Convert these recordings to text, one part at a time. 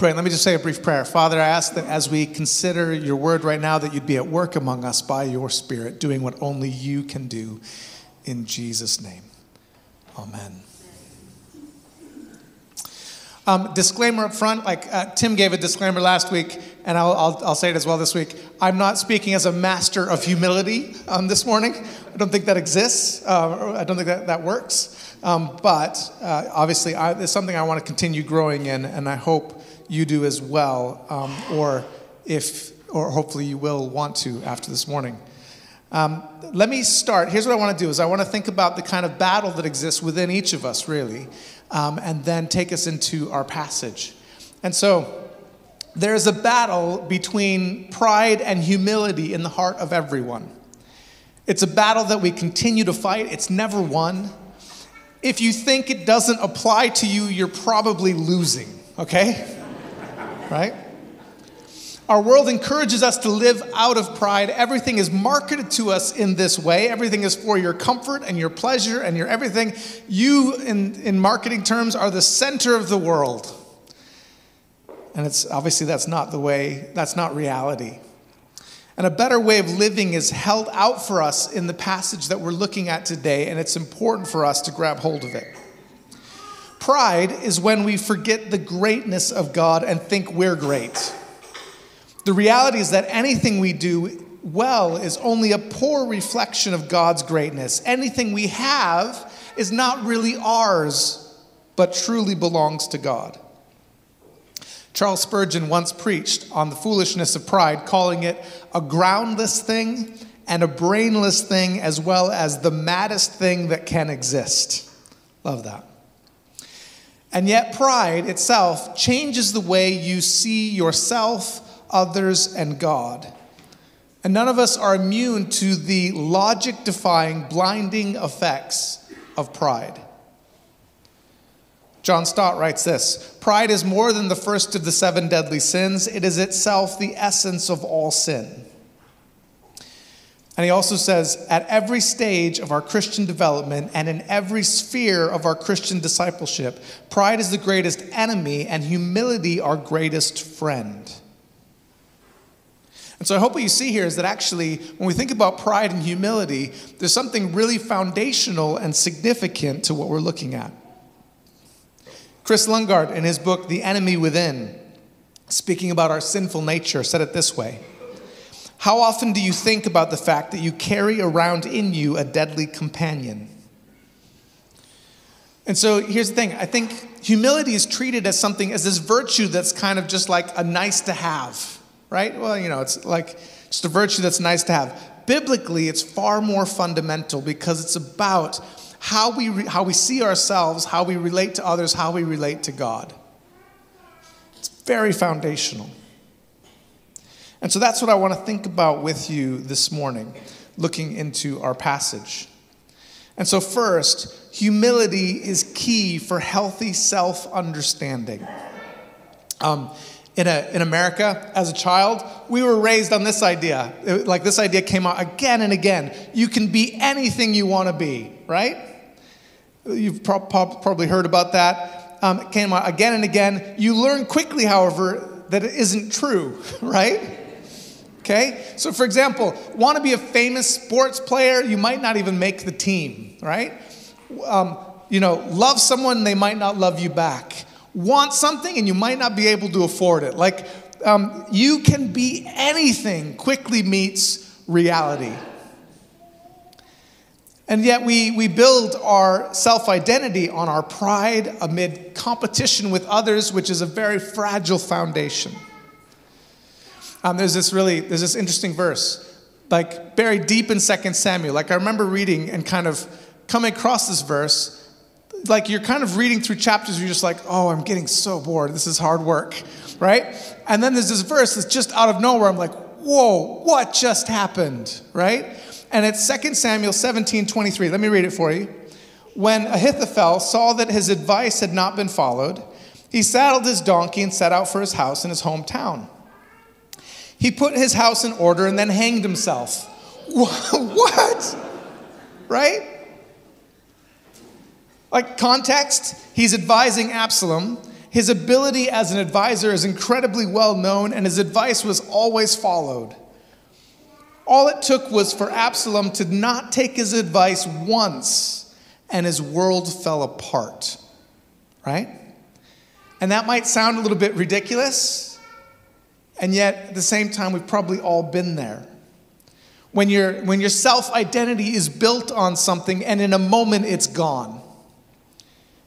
pray. Let me just say a brief prayer. Father, I ask that as we consider your word right now, that you'd be at work among us by your Spirit, doing what only you can do. In Jesus' name. Amen. Um, disclaimer up front, like uh, Tim gave a disclaimer last week, and I'll, I'll, I'll, say it as well this week. I'm not speaking as a master of humility um, this morning. I don't think that exists. Uh, I don't think that, that works. Um, but uh, obviously, I, it's something I want to continue growing in, and I hope you do as well, um, or if, or hopefully you will want to after this morning. Um, let me start. Here's what I want to do: is I want to think about the kind of battle that exists within each of us, really, um, and then take us into our passage. And so, there is a battle between pride and humility in the heart of everyone. It's a battle that we continue to fight. It's never won. If you think it doesn't apply to you, you're probably losing. Okay, right? Our world encourages us to live out of pride. Everything is marketed to us in this way. Everything is for your comfort and your pleasure and your everything. You, in, in marketing terms, are the center of the world. And it's obviously that's not the way, that's not reality. And a better way of living is held out for us in the passage that we're looking at today, and it's important for us to grab hold of it. Pride is when we forget the greatness of God and think we're great. The reality is that anything we do well is only a poor reflection of God's greatness. Anything we have is not really ours, but truly belongs to God. Charles Spurgeon once preached on the foolishness of pride, calling it a groundless thing and a brainless thing, as well as the maddest thing that can exist. Love that. And yet, pride itself changes the way you see yourself others, and God. And none of us are immune to the logic defying, blinding effects of pride. John Stott writes this Pride is more than the first of the seven deadly sins, it is itself the essence of all sin. And he also says, at every stage of our Christian development and in every sphere of our Christian discipleship, pride is the greatest enemy and humility our greatest friend. And so I hope what you see here is that actually, when we think about pride and humility, there's something really foundational and significant to what we're looking at. Kris Lundgaard, in his book, The Enemy Within, speaking about our sinful nature, said it this way How often do you think about the fact that you carry around in you a deadly companion? And so here's the thing I think humility is treated as something, as this virtue that's kind of just like a nice to have right? Well, you know, it's like just a virtue that's nice to have. Biblically, it's far more fundamental because it's about how we, re- how we see ourselves, how we relate to others, how we relate to God. It's very foundational. And so that's what I want to think about with you this morning, looking into our passage. And so, first, humility is key for healthy self understanding. Um, in, a, in America as a child, we were raised on this idea. It, like this idea came out again and again. You can be anything you want to be, right? You've pro- probably heard about that. Um, it came out again and again. You learn quickly, however, that it isn't true, right? Okay? So, for example, want to be a famous sports player, you might not even make the team, right? Um, you know, love someone, they might not love you back want something and you might not be able to afford it. Like, um, you can be anything quickly meets reality. And yet, we, we build our self identity on our pride amid competition with others, which is a very fragile foundation. Um, there's this really, there's this interesting verse, like buried deep in 2 Samuel. Like, I remember reading and kind of coming across this verse like you're kind of reading through chapters you're just like, oh, I'm getting so bored. This is hard work, right? And then there's this verse that's just out of nowhere. I'm like, whoa, what just happened, right? And it's 2 Samuel 17 23. Let me read it for you. When Ahithophel saw that his advice had not been followed, he saddled his donkey and set out for his house in his hometown. He put his house in order and then hanged himself. what? Right? Like context, he's advising Absalom, His ability as an advisor is incredibly well known, and his advice was always followed. All it took was for Absalom to not take his advice once, and his world fell apart. Right? And that might sound a little bit ridiculous, and yet at the same time, we've probably all been there. When, your when your self identity is built on something, and in a moment it's gone.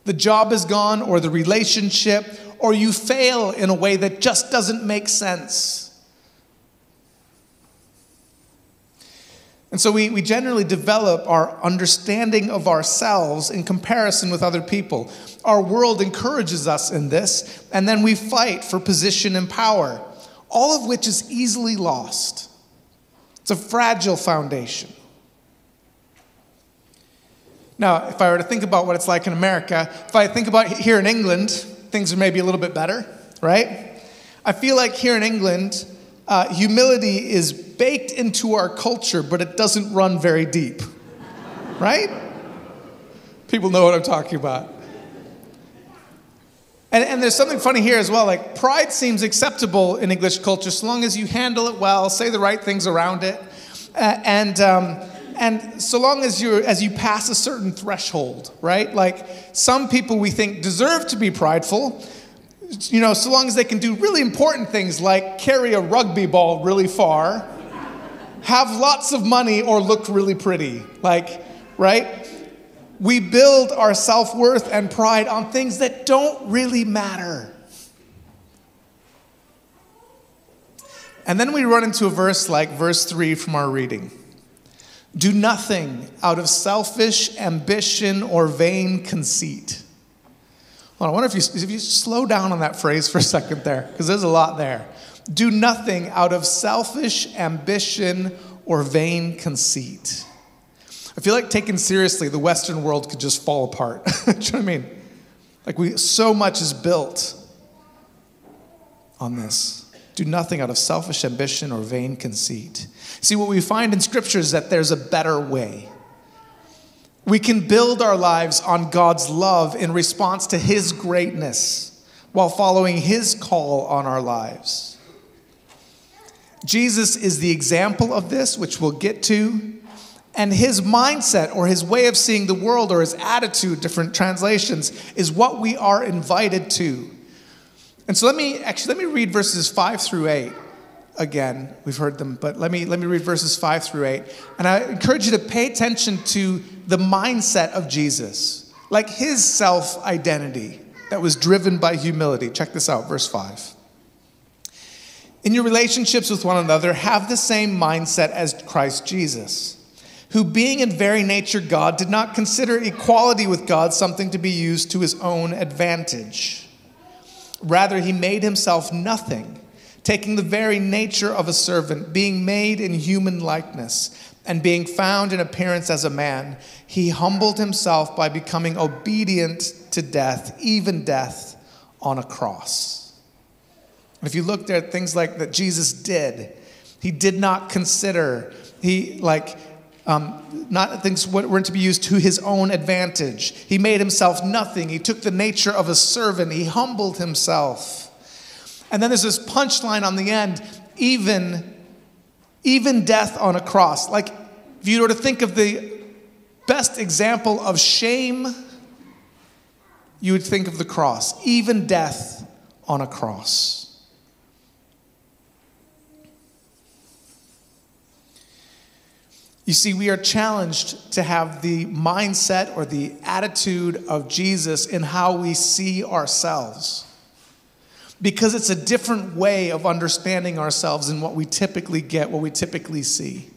The job is gone, or the relationship, or you fail in a way that just doesn't make sense. And so we, we generally develop our understanding of ourselves in comparison with other people. Our world encourages us in this, and then we fight for position and power, all of which is easily lost. It's a fragile foundation. Now, if I were to think about what it's like in America, if I think about here in England, things are maybe a little bit better, right? I feel like here in England, uh, humility is baked into our culture, but it doesn't run very deep, right? People know what I'm talking about. And, and, there's something funny here as well. Like, pride seems acceptable in English culture so long as you handle it well, say the right things around it, uh, and, um, and so long as, you as you pass a certain threshold, right? Like, some people we think deserve to be prideful, you know, so long as they can do really important things like carry a rugby ball really far, have lots of money, or look really pretty. Like, right? We build our self worth and pride on things that don't really matter. And then we run into a verse like verse 3 from our reading. Do nothing out of selfish ambition or vain conceit Well, I wonder if you, if you slow down on that phrase for a second there, because there's a lot there. Do nothing out of selfish ambition or vain conceit. I feel like taken seriously, the Western world could just fall apart. Do you know what I mean? Like we so much is built on this. Do nothing out of selfish ambition or vain conceit. See, what we find in Scripture is that there's a better way. We can build our lives on God's love in response to His greatness while following His call on our lives. Jesus is the example of this, which we'll get to. And his mindset or his way of seeing the world or his attitude, different translations, is what we are invited to. And so let me actually let me read verses 5 through 8 again. We've heard them, but let me let me read verses 5 through 8. And I encourage you to pay attention to the mindset of Jesus, like his self identity that was driven by humility. Check this out, verse 5. In your relationships with one another, have the same mindset as Christ Jesus, who, being in very nature God, did not consider equality with God something to be used to his own advantage. Rather, he made himself nothing, taking the very nature of a servant, being made in human likeness and being found in appearance as a man, he humbled himself by becoming obedient to death, even death on a cross. If you looked at things like that Jesus did, he did not consider, he like, um, not things weren't to be used to his own advantage. He made himself nothing. He took the nature of a servant. He humbled himself. And then there's this punchline on the end, even even death on a cross. Like, if you were to think of the best example of shame, you would think of the cross, even death on a cross. You see, we are challenged to have the mindset or the attitude of Jesus in how we see ourselves because it's a different way of understanding ourselves than what we typically get, what we typically see.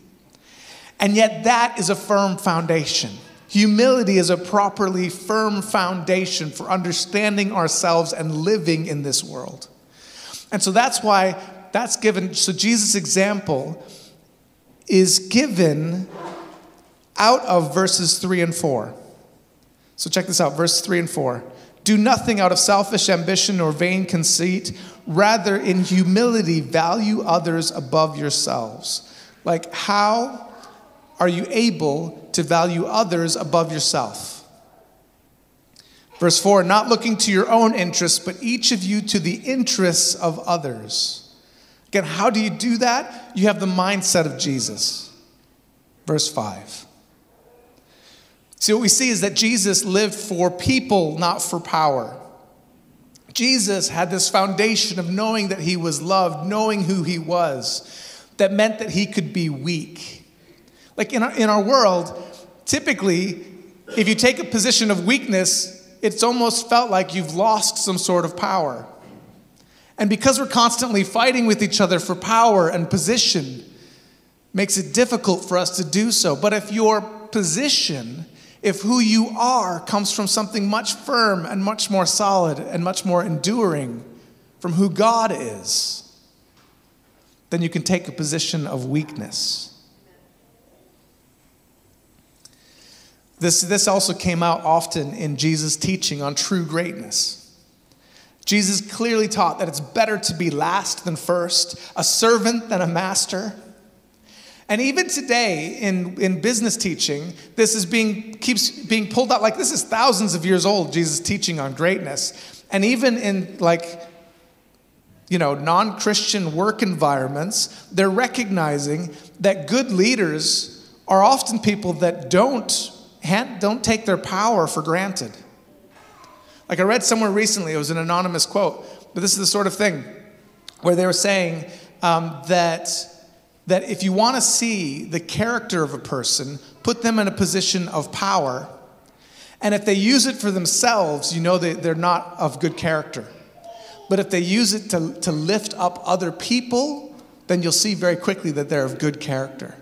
And yet, that is a firm foundation. Humility is a properly firm foundation for understanding ourselves and living in this world. And so that's why that's given. So, Jesus' example is given out of verses 3 and 4. So, check this out verse 3 and 4. Do nothing out of selfish ambition or vain conceit. Rather, in humility, value others above yourselves. Like, how are you able to value others above yourself? Verse 4 not looking to your own interests, but each of you to the interests of others. Again, how do you do that? You have the mindset of Jesus. Verse 5. See, what we see is that Jesus lived for people, not for power. Jesus had this foundation of knowing that he was loved, knowing who he was, that meant that he could be weak. Like in our, in our world, typically, if you take a position of weakness, it's almost felt like you've lost some sort of power. And because we're constantly fighting with each other for power and position, makes it difficult for us to do so. But if your position, if who you are comes from something much firm and much more solid and much more enduring from who God is, then you can take a position of weakness. This, this also came out often in Jesus' teaching on true greatness. Jesus clearly taught that it's better to be last than first, a servant than a master. And even today in, in business teaching, this is being keeps being pulled out like this is thousands of years old, Jesus' teaching on greatness. And even in like you know, non-Christian work environments, they're recognizing that good leaders are often people that don't don't take their power for granted. Like I read somewhere recently, it was an anonymous quote, but this is the sort of thing where they were saying um, that, that if you want to see the character of a person, put them in a position of power. And if they use it for themselves, you know that they're not of good character. But if they use it to, to lift up other people, then you'll see very quickly that they're of good character.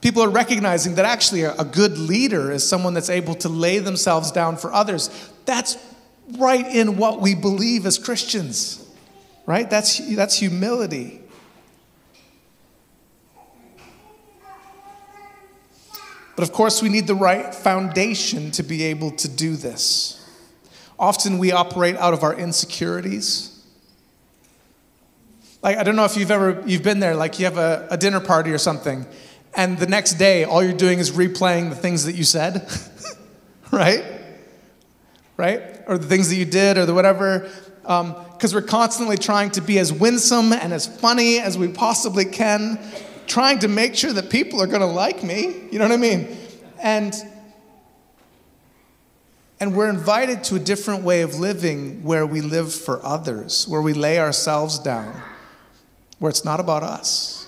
People are recognizing that actually a good leader is someone that's able to lay themselves down for others. That's right in what we believe as Christians, right? That's, that's humility. But of course, we need the right foundation to be able to do this. Often we operate out of our insecurities. Like, I don't know if you've ever you've been there, like you have a, a dinner party or something, and the next day all you're doing is replaying the things that you said, right? Right? Or the things that you did or the whatever. Because um, we're constantly trying to be as winsome and as funny as we possibly can, trying to make sure that people are going to like me. You know what I mean? And and we're invited to a different way of living where we live for others, where we lay ourselves down, where it's not about us.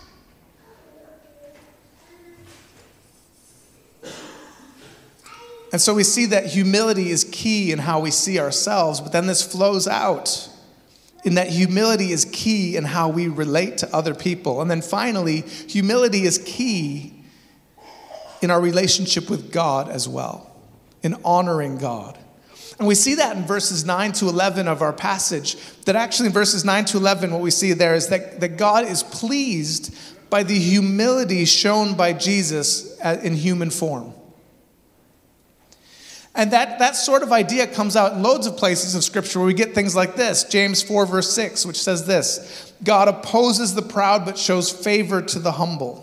And so we see that humility is key in how we see ourselves, but then this flows out in that humility is key in how we relate to other people. And then finally, humility is key in our relationship with God as well, in honoring God. And we see that in verses 9 to 11 of our passage, that actually in verses 9 to 11, what we see there is that, that God is pleased by the humility shown by Jesus uh, in human form. And that, that sort of idea comes out in loads of places of Scripture where we get things like this James 4, verse 6, which says this God opposes the proud but shows favor to the humble.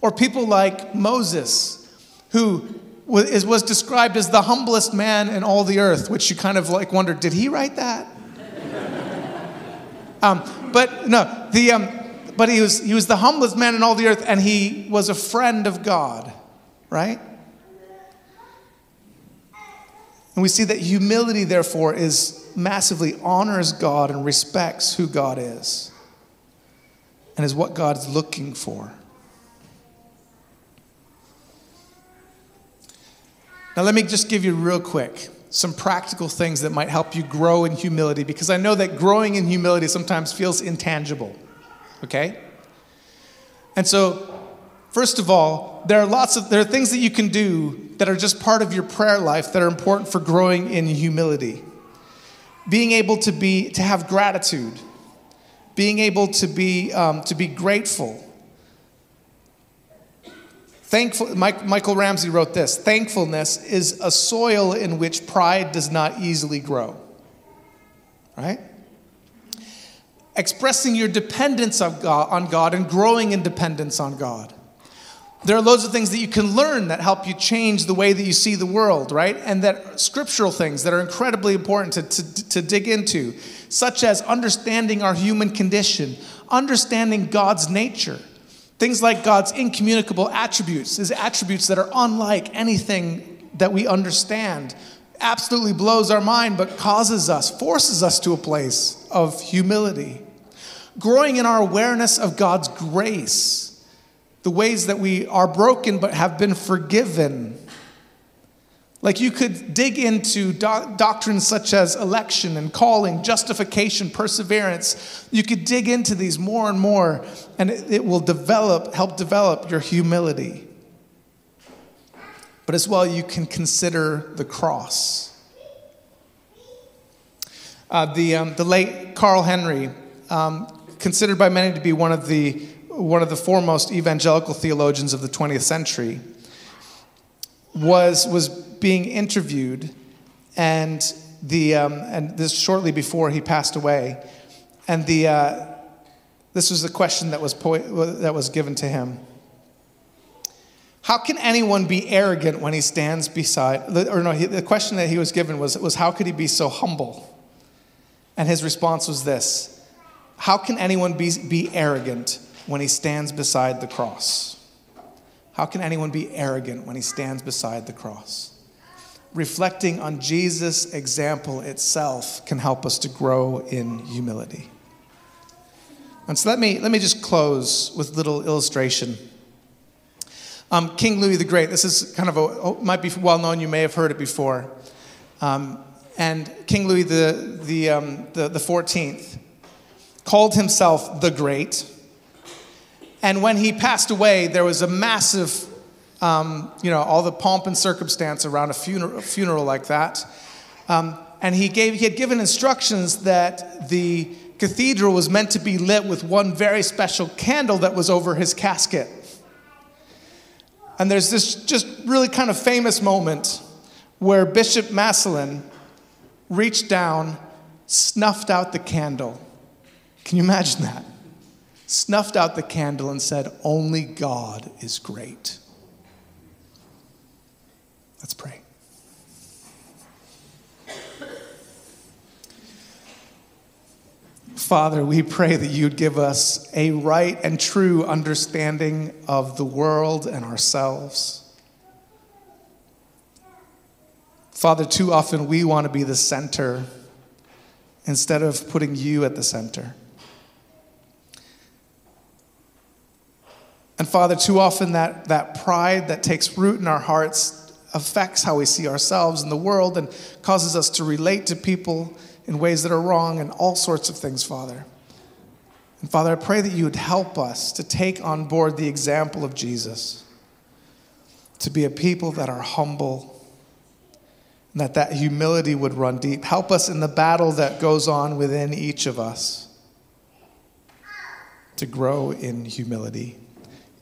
Or people like Moses, who was, was described as the humblest man in all the earth, which you kind of like wonder, did he write that? um, but no, the, um, but he was, he was the humblest man in all the earth, and he was a friend of God, right? And we see that humility, therefore, is massively honors God and respects who God is and is what God's looking for. Now, let me just give you real quick some practical things that might help you grow in humility because I know that growing in humility sometimes feels intangible. Okay? And so, first of all, there are lots of there are things that you can do that are just part of your prayer life that are important for growing in humility. Being able to be to have gratitude, being able to be um, to be grateful. Thankful, Mike, Michael Ramsey wrote this Thankfulness is a soil in which pride does not easily grow. Right? Expressing your dependence God, on God and growing in dependence on God There are loads of things that you can learn that help you change the way that you see the world, right? And that scriptural things that are incredibly important to, to, to dig into, such as understanding our human condition, understanding God's nature, things like God's incommunicable attributes, his attributes that are unlike anything that we understand. Absolutely blows our mind, but causes us, forces us to a place of humility. Growing in our awareness of God's grace the ways that we are broken but have been forgiven. Like you could dig into do- doctrines such as election and calling, justification, perseverance. You could dig into these more and more, and it, it will develop, help develop your humility. But as well, you can consider the cross. Uh, the, um, the late Carl Henry, um, considered by many to be one of the one of the foremost evangelical theologians of the 20th century, was, was being interviewed, and, the, um, and this shortly before he passed away. And the, uh, this was the question that was, po- that was given to him. How can anyone be arrogant when he stands beside, or no, the question that he was given was, was how could he be so humble? And his response was this How can anyone be, be arrogant when he stands beside the cross? How can anyone be arrogant when he stands beside the cross? Reflecting on Jesus' example itself can help us to grow in humility. And so let me, let me just close with a little illustration. Um, King Louis the Great, this is kind of a, oh, might be well known, you may have heard it before. Um, and King Louis the, the, um, the, the 14th called himself the Great and when he passed away, there was a massive, um, you know, all the pomp and circumstance around a funeral, a funeral like that. Um, and he, gave, he had given instructions that the cathedral was meant to be lit with one very special candle that was over his casket. And there's this just really kind of famous moment where Bishop Massillon reached down, snuffed out the candle. Can you imagine that? Snuffed out the candle, and said, Only God is great. Let's pray. Father, we pray that you'd give us a right and true understanding of the world and ourselves. Father, too often we want to be the center instead of putting you at the center. And Father, too often that, that pride that takes root in our hearts affects how we see ourselves in the world and causes us to relate to people in ways that are wrong and all sorts of things, Father. And Father, I pray that you would help us to take on board the example of Jesus, to be a people that are humble, and that that humility would run deep. Help us in the battle that goes on within each of us to grow in humility.